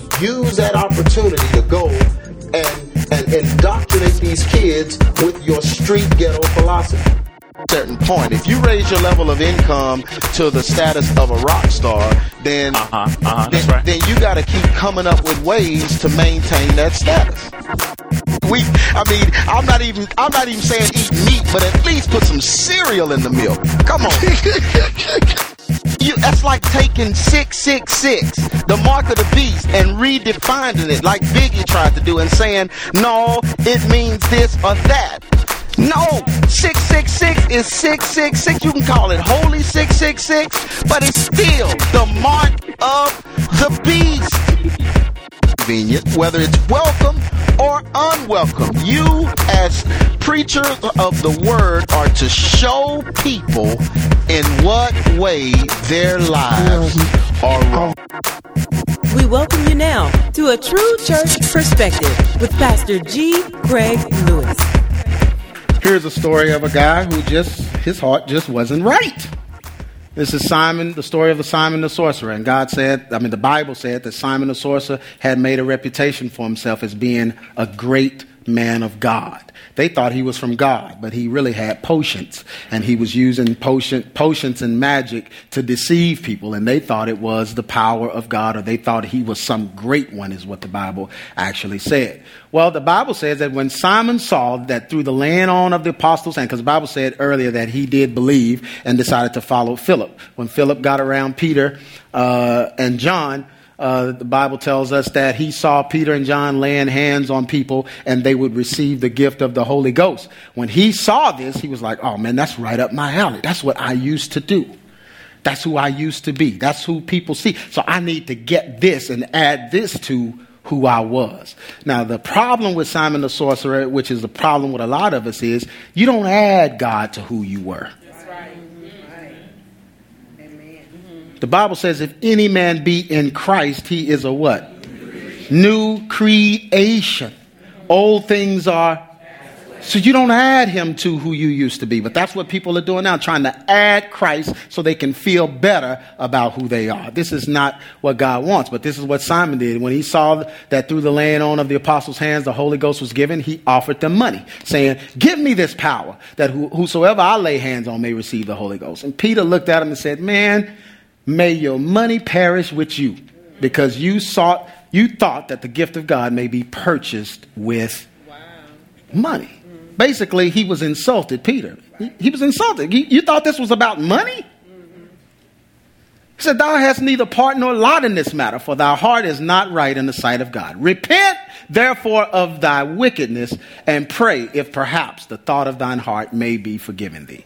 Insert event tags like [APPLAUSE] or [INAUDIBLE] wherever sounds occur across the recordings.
to use that opportunity to go and, and indoctrinate these kids with your street ghetto philosophy certain point. If you raise your level of income to the status of a rock star, then Uh-huh, uh-huh, then, right. then you got to keep coming up with ways to maintain that status. We, I mean, I'm not even, I'm not even saying eat meat, but at least put some cereal in the milk. Come on. [LAUGHS] You, that's like taking 666, the mark of the beast, and redefining it like Biggie tried to do and saying, no, it means this or that. No, 666 is 666. You can call it Holy 666, but it's still the mark of the beast. Convenient, whether it's welcome or unwelcome. You, as preachers of the word, are to show people in what way their lives are wrong. We welcome you now to a true church perspective with Pastor G. Craig Lewis. Here's a story of a guy who just, his heart just wasn't right. This is Simon, the story of the Simon the sorcerer. And God said, I mean, the Bible said that Simon the sorcerer had made a reputation for himself as being a great man of God. They thought he was from God, but he really had potions. And he was using potion, potions and magic to deceive people. And they thought it was the power of God, or they thought he was some great one, is what the Bible actually said. Well, the Bible says that when Simon saw that through the laying on of the apostles' hand, because the Bible said earlier that he did believe and decided to follow Philip. When Philip got around Peter uh, and John, uh, the Bible tells us that he saw Peter and John laying hands on people and they would receive the gift of the Holy Ghost. When he saw this, he was like, oh man, that's right up my alley. That's what I used to do. That's who I used to be. That's who people see. So I need to get this and add this to who I was. Now, the problem with Simon the sorcerer, which is the problem with a lot of us, is you don't add God to who you were. The Bible says, if any man be in Christ, he is a what? New creation. Old things are. So you don't add him to who you used to be. But that's what people are doing now, trying to add Christ so they can feel better about who they are. This is not what God wants, but this is what Simon did. When he saw that through the laying on of the apostles' hands the Holy Ghost was given, he offered them money, saying, Give me this power that whosoever I lay hands on may receive the Holy Ghost. And Peter looked at him and said, Man, may your money perish with you because you sought you thought that the gift of god may be purchased with money. Basically he was insulted peter. He, he was insulted. You, you thought this was about money? He said thou hast neither part nor lot in this matter for thy heart is not right in the sight of god. Repent therefore of thy wickedness and pray if perhaps the thought of thine heart may be forgiven thee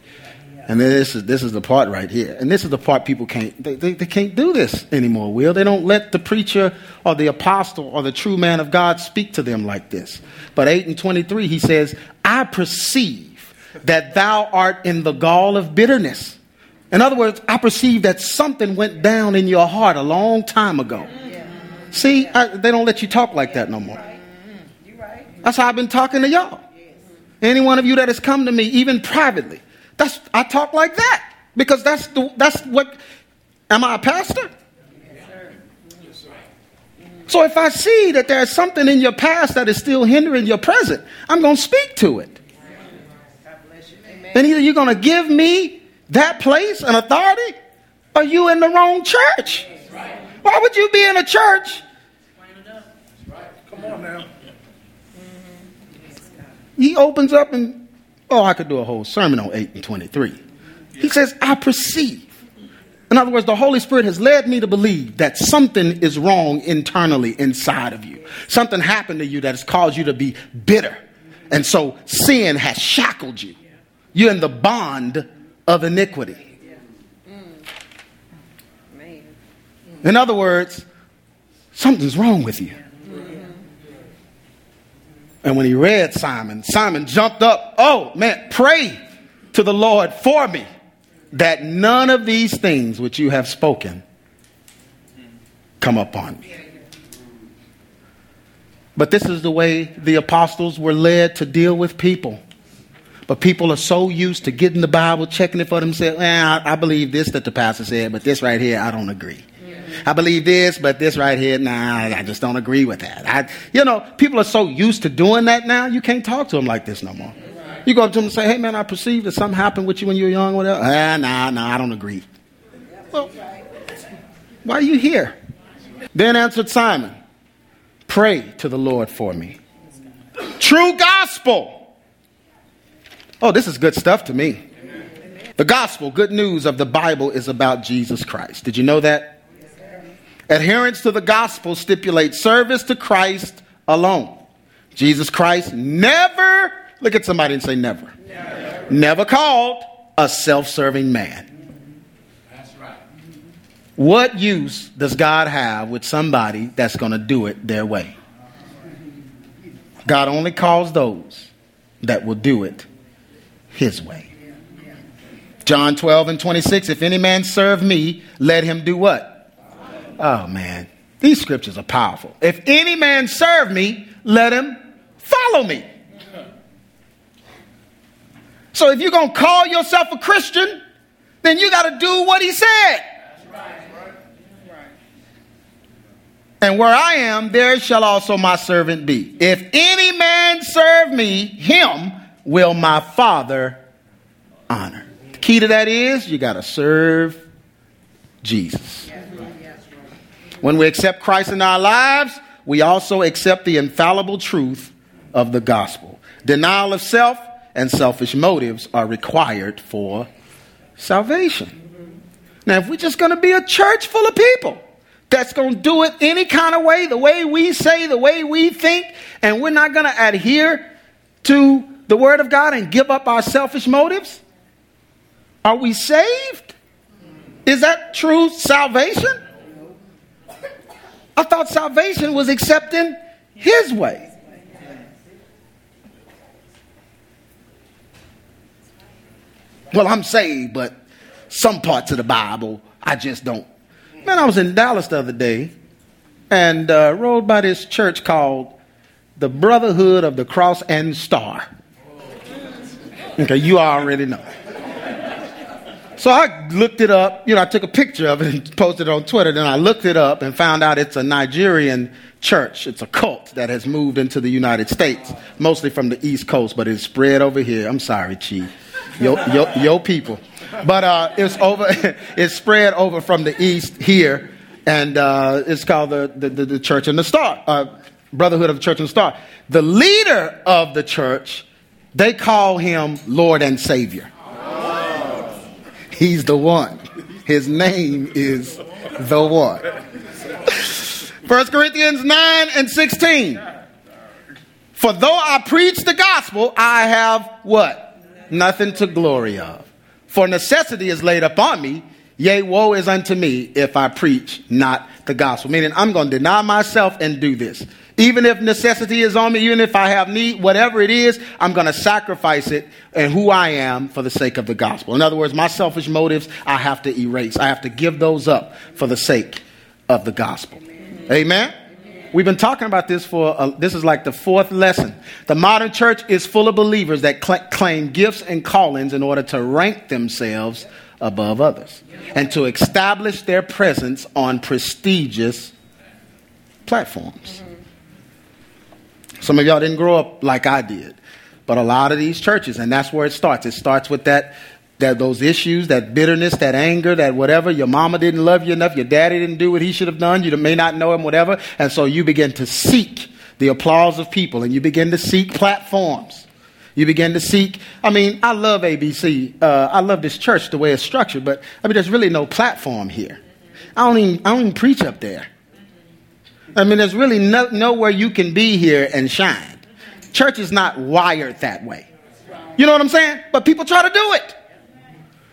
and then this is this is the part right here. And this is the part people can't they, they, they can't do this anymore, Will. They don't let the preacher or the apostle or the true man of God speak to them like this. But 8 and 23, he says, I perceive that thou art in the gall of bitterness. In other words, I perceive that something went down in your heart a long time ago. See, I, they don't let you talk like that no more. Mm-hmm. That's how I've been talking to y'all. Any one of you that has come to me, even privately, that's I talk like that because that's the that's what. Am I a pastor? So if I see that there's something in your past that is still hindering your present, I'm going to speak to it. Then either you're going to give me that place and authority, or you in the wrong church. Why would you be in a church? Come on now. He opens up and oh, I could do a whole sermon on 8 and 23. He says, I perceive. In other words, the Holy Spirit has led me to believe that something is wrong internally inside of you. Something happened to you that has caused you to be bitter. And so sin has shackled you. You're in the bond of iniquity. Mm. In other words, something's wrong with you. And when he read Simon, Simon jumped up. Oh, man, pray to the Lord for me that none of these things which you have spoken come upon me. But this is the way the apostles were led to deal with people. But people are so used to getting the Bible, checking it for themselves. Eh, I, I believe this that the pastor said, but this right here, I don't agree. I believe this, but this right here, nah, I just don't agree with that. I, you know, people are so used to doing that now, you can't talk to them like this no more. You go up to them and say, hey man, I perceive that something happened with you when you were young, whatever. Ah, nah, nah, I don't agree. Well, why are you here? Then answered Simon, Pray to the Lord for me. True gospel. Oh, this is good stuff to me. The gospel, good news of the Bible, is about Jesus Christ. Did you know that? Adherence to the gospel stipulates service to Christ alone. Jesus Christ never, look at somebody and say never, never, never called a self serving man. That's right. What use does God have with somebody that's going to do it their way? God only calls those that will do it his way. John 12 and 26 If any man serve me, let him do what? Oh, man. These scriptures are powerful. If any man serve me, let him follow me. So if you're going to call yourself a Christian, then you got to do what he said. And where I am, there shall also my servant be. If any man serve me, him will my Father honor. The key to that is you got to serve Jesus. When we accept Christ in our lives, we also accept the infallible truth of the gospel. Denial of self and selfish motives are required for salvation. Now, if we're just going to be a church full of people, that's going to do it any kind of way, the way we say, the way we think, and we're not going to adhere to the Word of God and give up our selfish motives? Are we saved? Is that true salvation? I thought salvation was accepting His way. Well, I'm saved, but some parts of the Bible I just don't Man, I was in Dallas the other day and uh, rode by this church called the Brotherhood of the Cross and Star. Okay, you already know. So I looked it up. You know, I took a picture of it and [LAUGHS] posted it on Twitter. Then I looked it up and found out it's a Nigerian church. It's a cult that has moved into the United States, mostly from the East Coast, but it's spread over here. I'm sorry, Chief. Yo, yo, yo people. But uh, it's over. [LAUGHS] it's spread over from the east here, and uh, it's called the, the, the, the Church and the Star, uh, Brotherhood of the Church and the Star. The leader of the church, they call him Lord and Savior. He's the one. His name is the one. 1 Corinthians 9 and 16. For though I preach the gospel, I have what? Nothing to glory of. For necessity is laid upon me, yea, woe is unto me if I preach not the gospel. Meaning, I'm going to deny myself and do this. Even if necessity is on me, even if I have need, whatever it is, I'm going to sacrifice it and who I am for the sake of the gospel. In other words, my selfish motives, I have to erase. I have to give those up for the sake of the gospel. Amen. We've been talking about this for, uh, this is like the fourth lesson. The modern church is full of believers that cl- claim gifts and callings in order to rank themselves above others and to establish their presence on prestigious platforms. Some of y'all didn't grow up like I did, but a lot of these churches, and that's where it starts. It starts with that that those issues, that bitterness, that anger, that whatever, your mama didn't love you enough, your daddy didn't do what he should have done, you may not know him, whatever, and so you begin to seek the applause of people and you begin to seek platforms. You begin to seek, I mean, I love ABC. Uh, I love this church, the way it's structured, but I mean, there's really no platform here. I don't even, I don't even preach up there. I mean, there's really no, nowhere you can be here and shine. Church is not wired that way. You know what I'm saying? But people try to do it.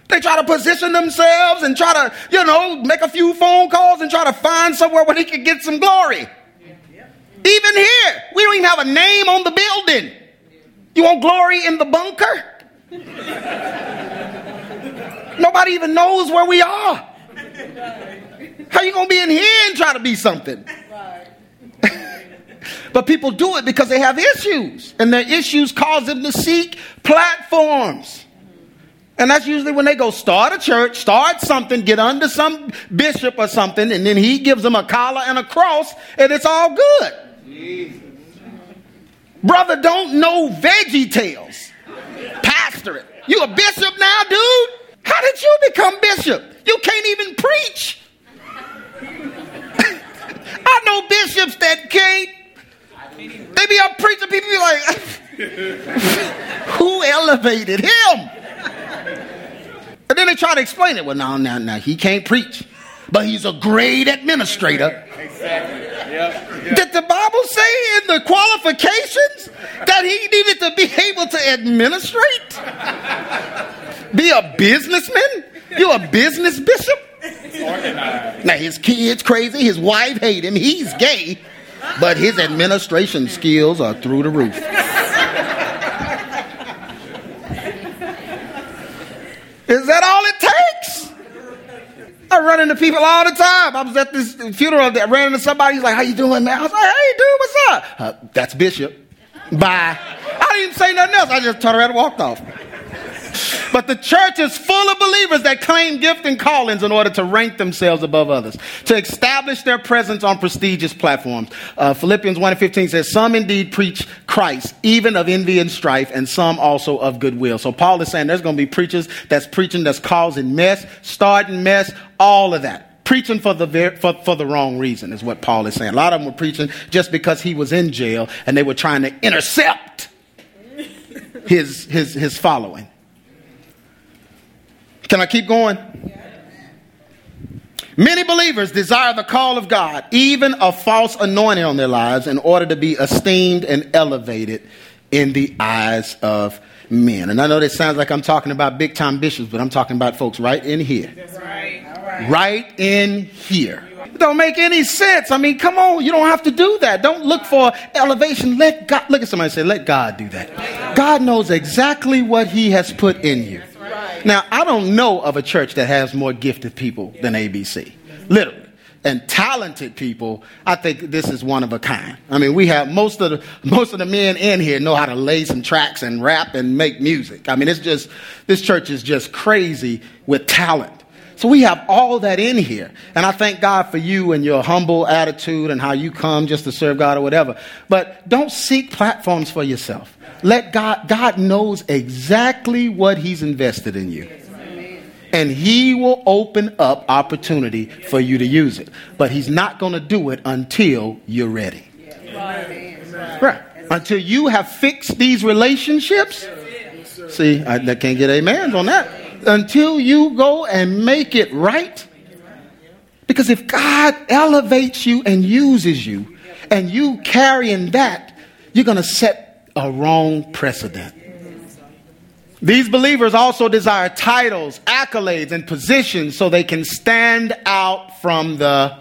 They try to position themselves and try to, you know, make a few phone calls and try to find somewhere where they can get some glory. Even here, we don't even have a name on the building. You want glory in the bunker? Nobody even knows where we are. How you gonna be in here and try to be something? [LAUGHS] but people do it because they have issues, and their issues cause them to seek platforms. And that's usually when they go start a church, start something, get under some bishop or something, and then he gives them a collar and a cross, and it's all good. Jesus. Brother, don't know veggie tales. Pastor. You a bishop now, dude? How did you become bishop? You can't even preach. I know bishops that can't. They be up preaching, people be like, [LAUGHS] who elevated him? And then they try to explain it. Well, no, no, no, he can't preach, but he's a great administrator. Exactly. Yep. Did the Bible say in the qualifications that he needed to be able to administrate? Be a businessman? You a business bishop? Now his kids crazy, his wife hate him, he's gay, but his administration skills are through the roof. Is that all it takes? I run into people all the time. I was at this funeral. I ran into somebody. He's like, "How you doing, man?" I was like, "Hey, dude, what's up?" Uh, That's Bishop. Bye. I didn't even say nothing else. I just turned around and walked off. But the church is full of believers that claim gift and callings in order to rank themselves above others, to establish their presence on prestigious platforms. Uh, Philippians 1 and 15 says, Some indeed preach Christ, even of envy and strife, and some also of goodwill. So Paul is saying there's going to be preachers that's preaching that's causing mess, starting mess, all of that preaching for the ver- for, for the wrong reason is what Paul is saying. A lot of them were preaching just because he was in jail and they were trying to intercept his his his following. Can I keep going? Many believers desire the call of God, even a false anointing on their lives, in order to be esteemed and elevated in the eyes of men. And I know this sounds like I'm talking about big time bishops, but I'm talking about folks right in here. Right. right in here. It don't make any sense. I mean, come on, you don't have to do that. Don't look for elevation. Let God look at somebody say, let God do that. God knows exactly what He has put in you. Now, I don't know of a church that has more gifted people than ABC. Literally. And talented people, I think this is one of a kind. I mean, we have most of the most of the men in here know how to lay some tracks and rap and make music. I mean, it's just this church is just crazy with talent. So we have all that in here. And I thank God for you and your humble attitude and how you come just to serve God or whatever. But don't seek platforms for yourself. Let God, God knows exactly what He's invested in you. And He will open up opportunity for you to use it. But He's not going to do it until you're ready. Right. Until you have fixed these relationships. See, I, can't get amens on that. Until you go and make it right. Because if God elevates you and uses you, and you carrying that, you're going to set a wrong precedent. These believers also desire titles, accolades, and positions so they can stand out from the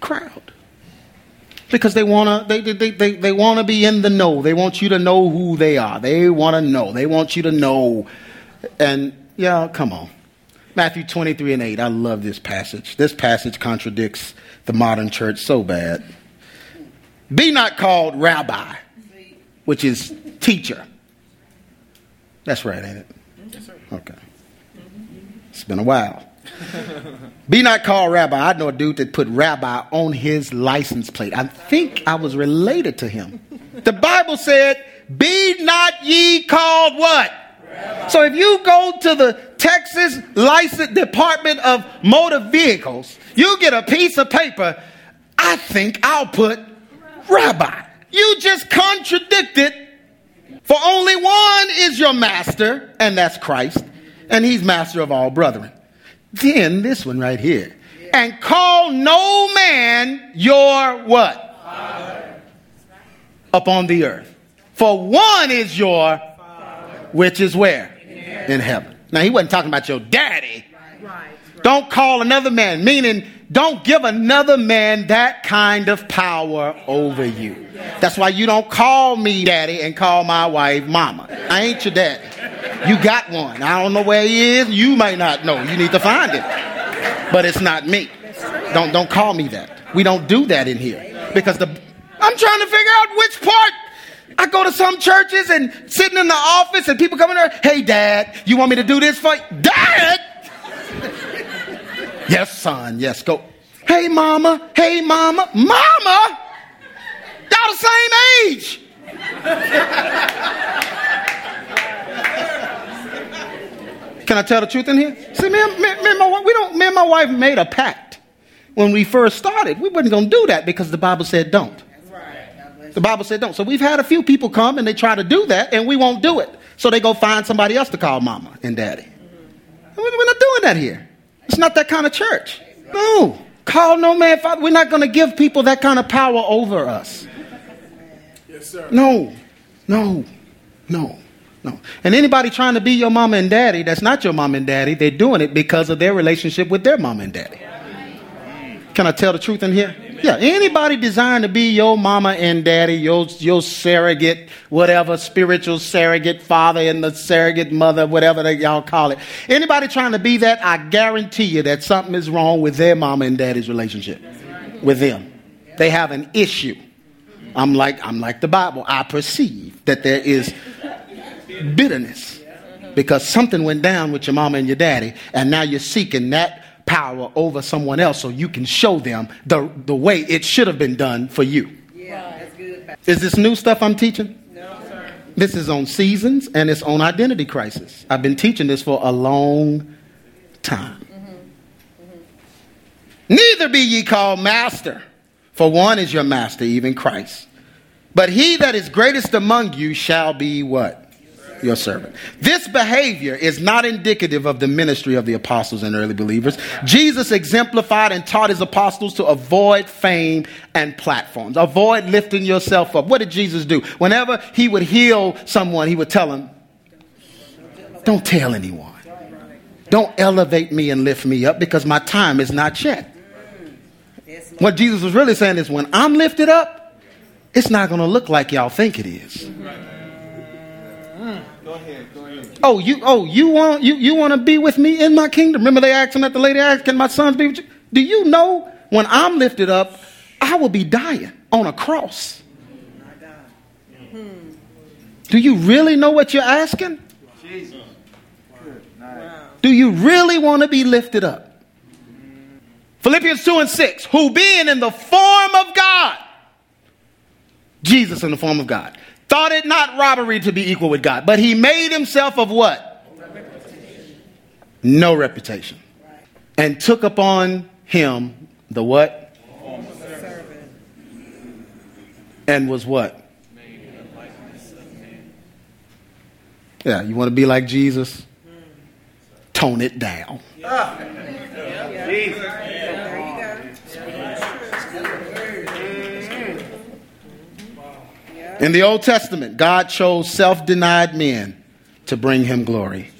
crowd. Because they want to they, they, they, they want to be in the know. They want you to know who they are. They want to know. They want you to know. And yeah, come on. Matthew 23 and 8. I love this passage. This passage contradicts the modern church so bad. Be not called rabbi which is teacher. That's right, ain't it? Yes. Okay. It's been a while. Be not called rabbi. I know a dude that put rabbi on his license plate. I think I was related to him. The Bible said, Be not ye called what? Rabbi. So if you go to the Texas License Department of Motor Vehicles, you get a piece of paper. I think I'll put rabbi. You just contradicted. For only one is your master, and that's Christ, and he's master of all brethren. Then this one right here. And call no man your what? Father. Upon the earth. For one is your, Father. which is where? In heaven. Now he wasn't talking about your daddy. Right. Don't call another man, meaning don't give another man that kind of power over you. That's why you don't call me daddy and call my wife mama. I ain't your daddy. You got one. I don't know where he is. You may not know. You need to find it. But it's not me. Don't don't call me that. We don't do that in here because the I'm trying to figure out which part I go to some churches and sitting in the office and people come in there, hey dad, you want me to do this for you? Dad! Yes, son, yes, go. Hey mama, hey mama, mama! Y'all the same age. Can I tell the truth in here? See, me, and- me, me and my, we don't, me and my wife made a pact when we first started. We weren't going to do that because the Bible said don't. The Bible said don't. So we've had a few people come and they try to do that and we won't do it. So they go find somebody else to call mama and daddy. We're not doing that here. It's not that kind of church. No. Call no man father. We're not going to give people that kind of power over us. Yes, sir. No, no, no, no. And anybody trying to be your mama and daddy that's not your mom and daddy, they're doing it because of their relationship with their mom and daddy. Can I tell the truth in here? Yeah, anybody designed to be your mama and daddy, your, your surrogate, whatever, spiritual surrogate father and the surrogate mother, whatever they, y'all call it. Anybody trying to be that, I guarantee you that something is wrong with their mama and daddy's relationship with them. They have an issue. I'm like, I'm like the Bible. I perceive that there is bitterness because something went down with your mama and your daddy, and now you're seeking that power over someone else so you can show them the, the way it should have been done for you. Yeah, that's good. Is this new stuff I'm teaching? No, sir. This is on seasons and it's on identity crisis. I've been teaching this for a long time. Mm-hmm. Neither be ye called master, for one is your master, even Christ. But he that is greatest among you shall be what? Your servant. This behavior is not indicative of the ministry of the apostles and early believers. Jesus exemplified and taught his apostles to avoid fame and platforms, avoid lifting yourself up. What did Jesus do? Whenever he would heal someone, he would tell them, Don't tell anyone. Don't elevate me and lift me up because my time is not yet. What Jesus was really saying is, when I'm lifted up, it's not going to look like y'all think it is. Oh, you oh you want you you want to be with me in my kingdom? Remember they asked him that the lady asked, "Can my sons be with you?" Do you know when I'm lifted up, I will be dying on a cross? Do you really know what you're asking? Do you really want to be lifted up? Philippians 2 and 6, who being in the form of God, Jesus in the form of God, thought it not robbery to be equal with God, but he made himself of what? No reputation. And took upon him the what? And was what? Yeah, you want to be like Jesus? Tone it down. Ah. In the Old Testament, God chose self denied men to bring him glory.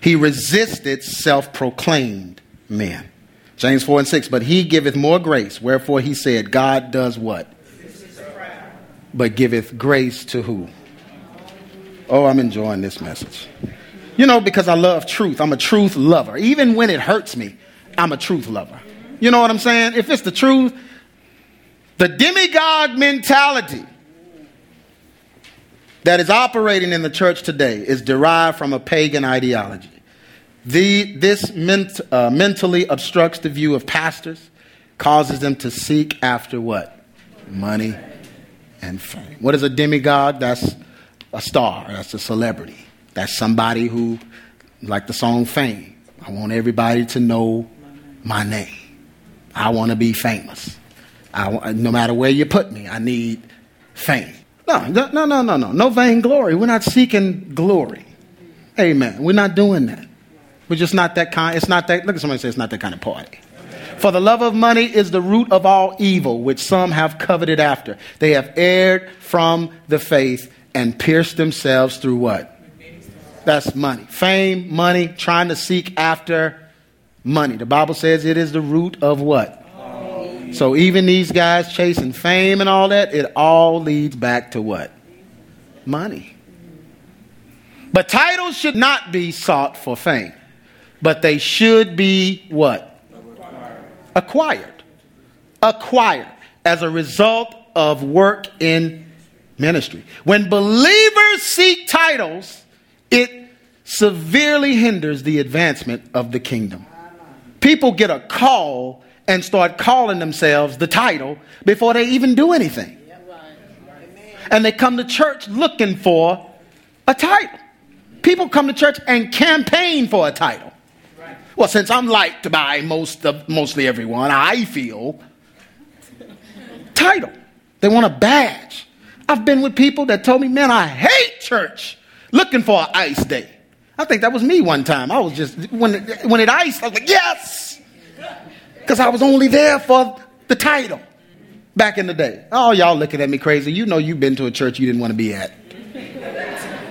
He resisted self proclaimed men. James 4 and 6, but he giveth more grace. Wherefore he said, God does what? But giveth grace to who? Oh, I'm enjoying this message. You know, because I love truth. I'm a truth lover. Even when it hurts me, I'm a truth lover. You know what I'm saying? If it's the truth, the demigod mentality that is operating in the church today is derived from a pagan ideology. The, this ment, uh, mentally obstructs the view of pastors, causes them to seek after what? Money and fame. What is a demigod? That's a star, that's a celebrity. That's somebody who, like the song Fame, I want everybody to know my name. I want to be famous. I, no matter where you put me, I need fame. No, no, no, no, no, no. No vain glory. We're not seeking glory. Amen. We're not doing that. We're just not that kind. It's not that. Look at somebody say it's not that kind of party. For the love of money is the root of all evil, which some have coveted after. They have erred from the faith and pierced themselves through what? That's money. Fame, money, trying to seek after money. The Bible says it is the root of what? So even these guys chasing fame and all that, it all leads back to what? Money. But titles should not be sought for fame, but they should be what? Acquired. Acquired as a result of work in ministry. When believers seek titles, it severely hinders the advancement of the kingdom. People get a call and start calling themselves the title before they even do anything. And they come to church looking for a title. People come to church and campaign for a title. Well, since I'm liked by most of, mostly everyone, I feel title. They want a badge. I've been with people that told me, man, I hate church, looking for an ice day. I think that was me one time. I was just, when it, when it iced, I was like, yes! Because I was only there for the title back in the day. Oh, y'all looking at me crazy. You know you've been to a church you didn't want to be at.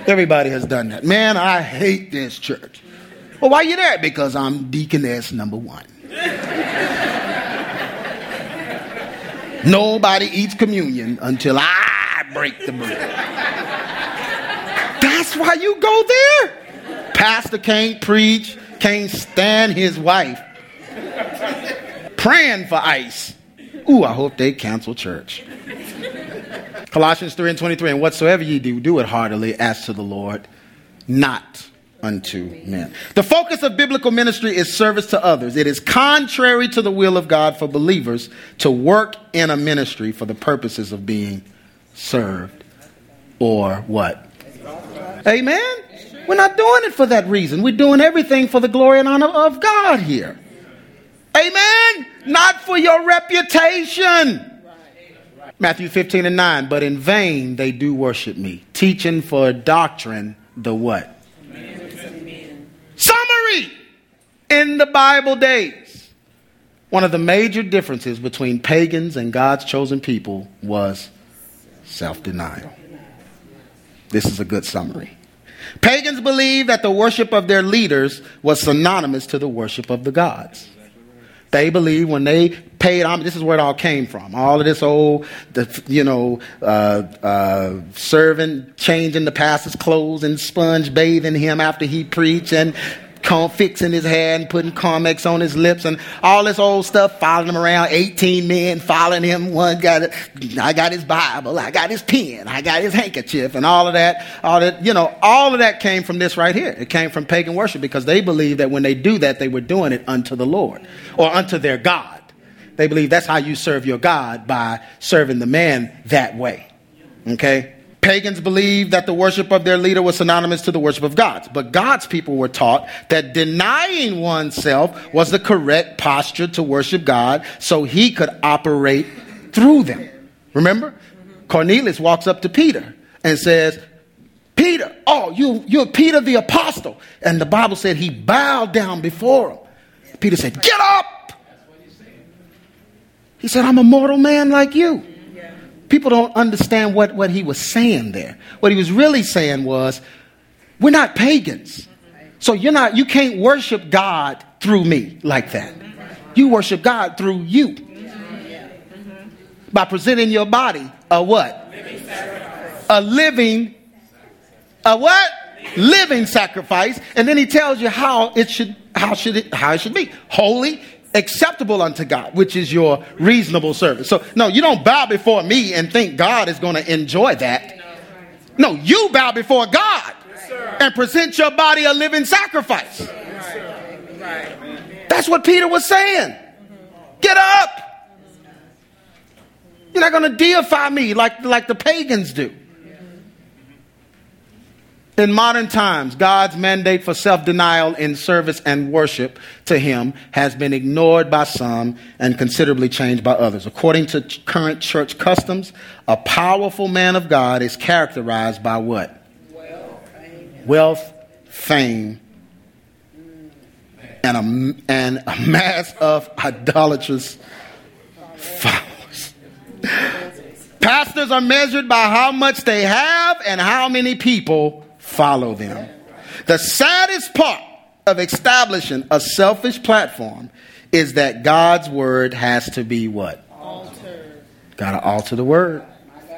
Everybody has done that. Man, I hate this church. Well, why you there? Because I'm deaconess number one. Nobody eats communion until I break the bread. That's why you go there. Pastor can't preach, can't stand his wife. Praying for ice. Ooh, I hope they cancel church. Colossians 3 and 23, and whatsoever ye do, do it heartily as to the Lord, not unto men. The focus of biblical ministry is service to others. It is contrary to the will of God for believers to work in a ministry for the purposes of being served or what? Amen? We're not doing it for that reason. We're doing everything for the glory and honor of God here. Amen? Not for your reputation. Matthew 15 and 9. But in vain they do worship me, teaching for doctrine the what? Summary in the Bible days. One of the major differences between pagans and God's chosen people was self denial. This is a good summary. Pagans believed that the worship of their leaders was synonymous to the worship of the gods. They believe when they paid homage, this is where it all came from. All of this old, the, you know, uh, uh, serving, changing the pastor's clothes and sponge bathing him after he preached and fixing his hair and putting Carmex on his lips and all this old stuff, following him around. 18 men following him. One got it. I got his Bible. I got his pen. I got his handkerchief and all of that. All that, you know, all of that came from this right here. It came from pagan worship because they believed that when they do that, they were doing it unto the Lord or unto their God. They believe that's how you serve your God by serving the man that way. Okay? Pagans believed that the worship of their leader was synonymous to the worship of gods. But God's people were taught that denying oneself was the correct posture to worship God so he could operate through them. Remember? Cornelius walks up to Peter and says, Peter, oh, you, you're Peter the apostle. And the Bible said he bowed down before him. Peter said, Get up! He said, I'm a mortal man like you people don't understand what, what he was saying there. What he was really saying was, we're not pagans. So you're not, you can't worship God through me like that. You worship God through you. By presenting your body a what? A living, a what? Living sacrifice. And then he tells you how it should, how should it, how it should be. Holy, acceptable unto God, which is your reasonable service. So, no, you don't bow before me and think God is going to enjoy that. No, you bow before God and present your body a living sacrifice. That's what Peter was saying. Get up. You're not going to deify me like, like the pagans do. In modern times, God's mandate for self denial in service and worship to Him has been ignored by some and considerably changed by others. According to current church customs, a powerful man of God is characterized by what? Wealth, fame, and a, and a mass of idolatrous followers. Pastors are measured by how much they have and how many people follow them. The saddest part of establishing a selfish platform is that God's word has to be what? Altered. Got to alter the word.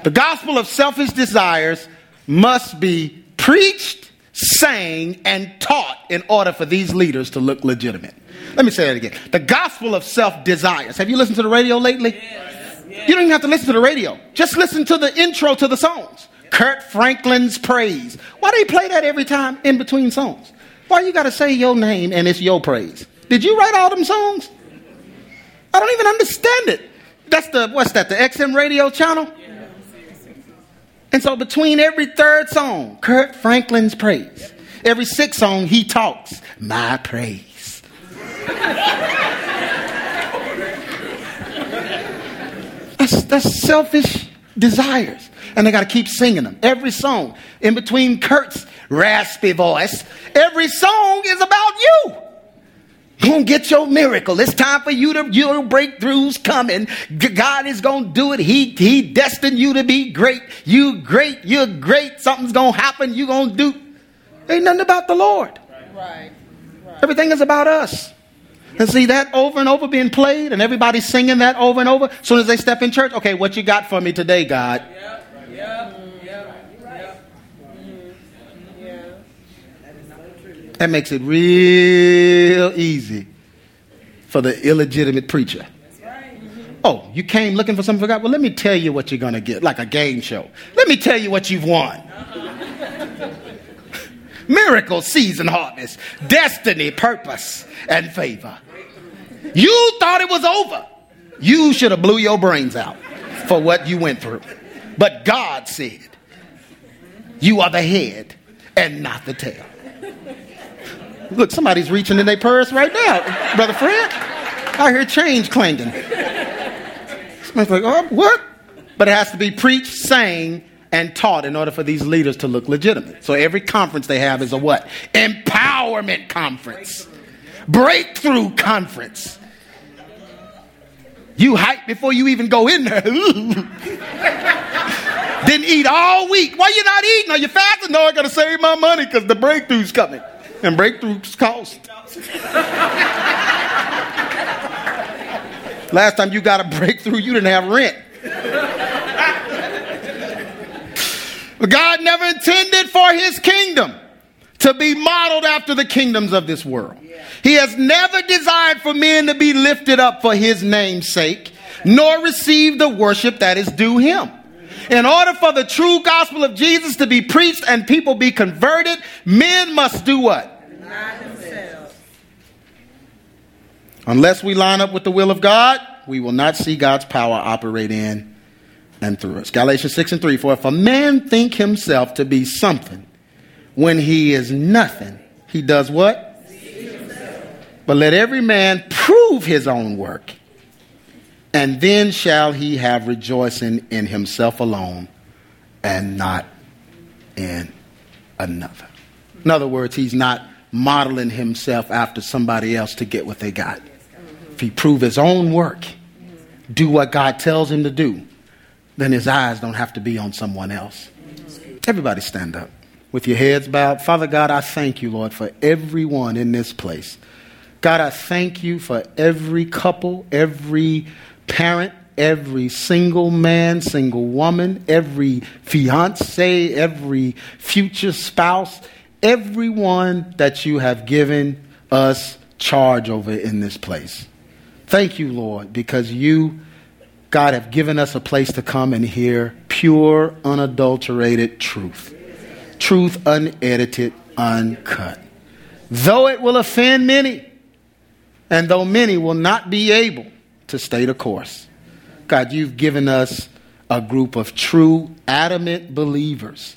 The gospel of selfish desires must be preached, sang, and taught in order for these leaders to look legitimate. Let me say that again. The gospel of self desires. Have you listened to the radio lately? Yes. You don't even have to listen to the radio. Just listen to the intro to the songs. Kirk Franklin's praise. Why do you play that every time in between songs? Why you got to say your name and it's your praise? Did you write all them songs? I don't even understand it. That's the what's that? The XM radio channel. And so between every third song, Kirk Franklin's praise. Every sixth song, he talks my praise. [LAUGHS] that's, that's selfish desires. And they got to keep singing them. Every song, in between Kirk's raspy voice, every song is about you. Gonna get your miracle. It's time for you to your breakthroughs coming. God is gonna do it. He He destined you to be great. You great. You're great. Something's gonna happen. You gonna do. Ain't nothing about the Lord. Right. right. Everything is about us. And see that over and over being played, and everybody singing that over and over. As soon as they step in church, okay, what you got for me today, God? Yeah. Yeah. That makes it real easy for the illegitimate preacher. Oh, you came looking for something for God? Well, let me tell you what you're going to get, like a game show. Let me tell you what you've won. [LAUGHS] Miracle, season, harvest, destiny, purpose, and favor. You thought it was over. You should have blew your brains out for what you went through. But God said, you are the head and not the tail. Look, somebody's reaching in their purse right now, Brother Fred. I hear change clanging. Somebody's like, oh, what? But it has to be preached, sang, and taught in order for these leaders to look legitimate. So every conference they have is a what? Empowerment conference. Breakthrough conference. You hype before you even go in there. [LAUGHS] Didn't eat all week. Why you not eating? Are you fasting? No, I gotta save my money because the breakthrough's coming and breakthroughs cost. [LAUGHS] Last time you got a breakthrough, you didn't have rent. [LAUGHS] But God never intended for his kingdom to be modeled after the kingdoms of this world. He has never desired for men to be lifted up for his name's sake, nor receive the worship that is due him. In order for the true gospel of Jesus to be preached and people be converted, men must do what? Unless we line up with the will of God, we will not see God's power operate in and through us. Galatians 6 and 3 For if a man think himself to be something when he is nothing, he does what? But let every man prove his own work, and then shall he have rejoicing in himself alone and not in another. In other words, he's not modeling himself after somebody else to get what they got. If he prove his own work, do what God tells him to do, then his eyes don't have to be on someone else. Everybody stand up with your heads bowed. Father God, I thank you, Lord, for everyone in this place. God, I thank you for every couple, every parent, every single man, single woman, every fiance, every future spouse, everyone that you have given us charge over in this place. Thank you, Lord, because you, God, have given us a place to come and hear pure, unadulterated truth. Truth unedited, uncut. Though it will offend many, and though many will not be able to stay the course, God, you've given us a group of true, adamant believers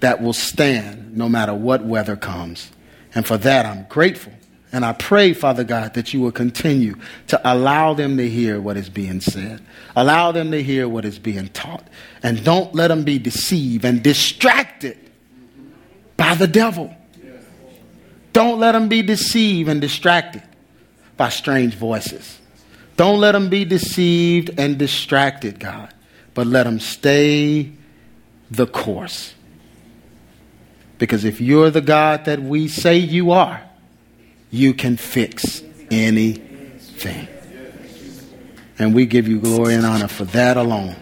that will stand no matter what weather comes. And for that, I'm grateful. And I pray, Father God, that you will continue to allow them to hear what is being said, allow them to hear what is being taught, and don't let them be deceived and distracted by the devil. Don't let them be deceived and distracted by strange voices. Don't let them be deceived and distracted, God, but let them stay the course. Because if you're the God that we say you are, you can fix anything. And we give you glory and honor for that alone.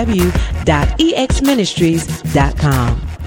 www.exministries.com.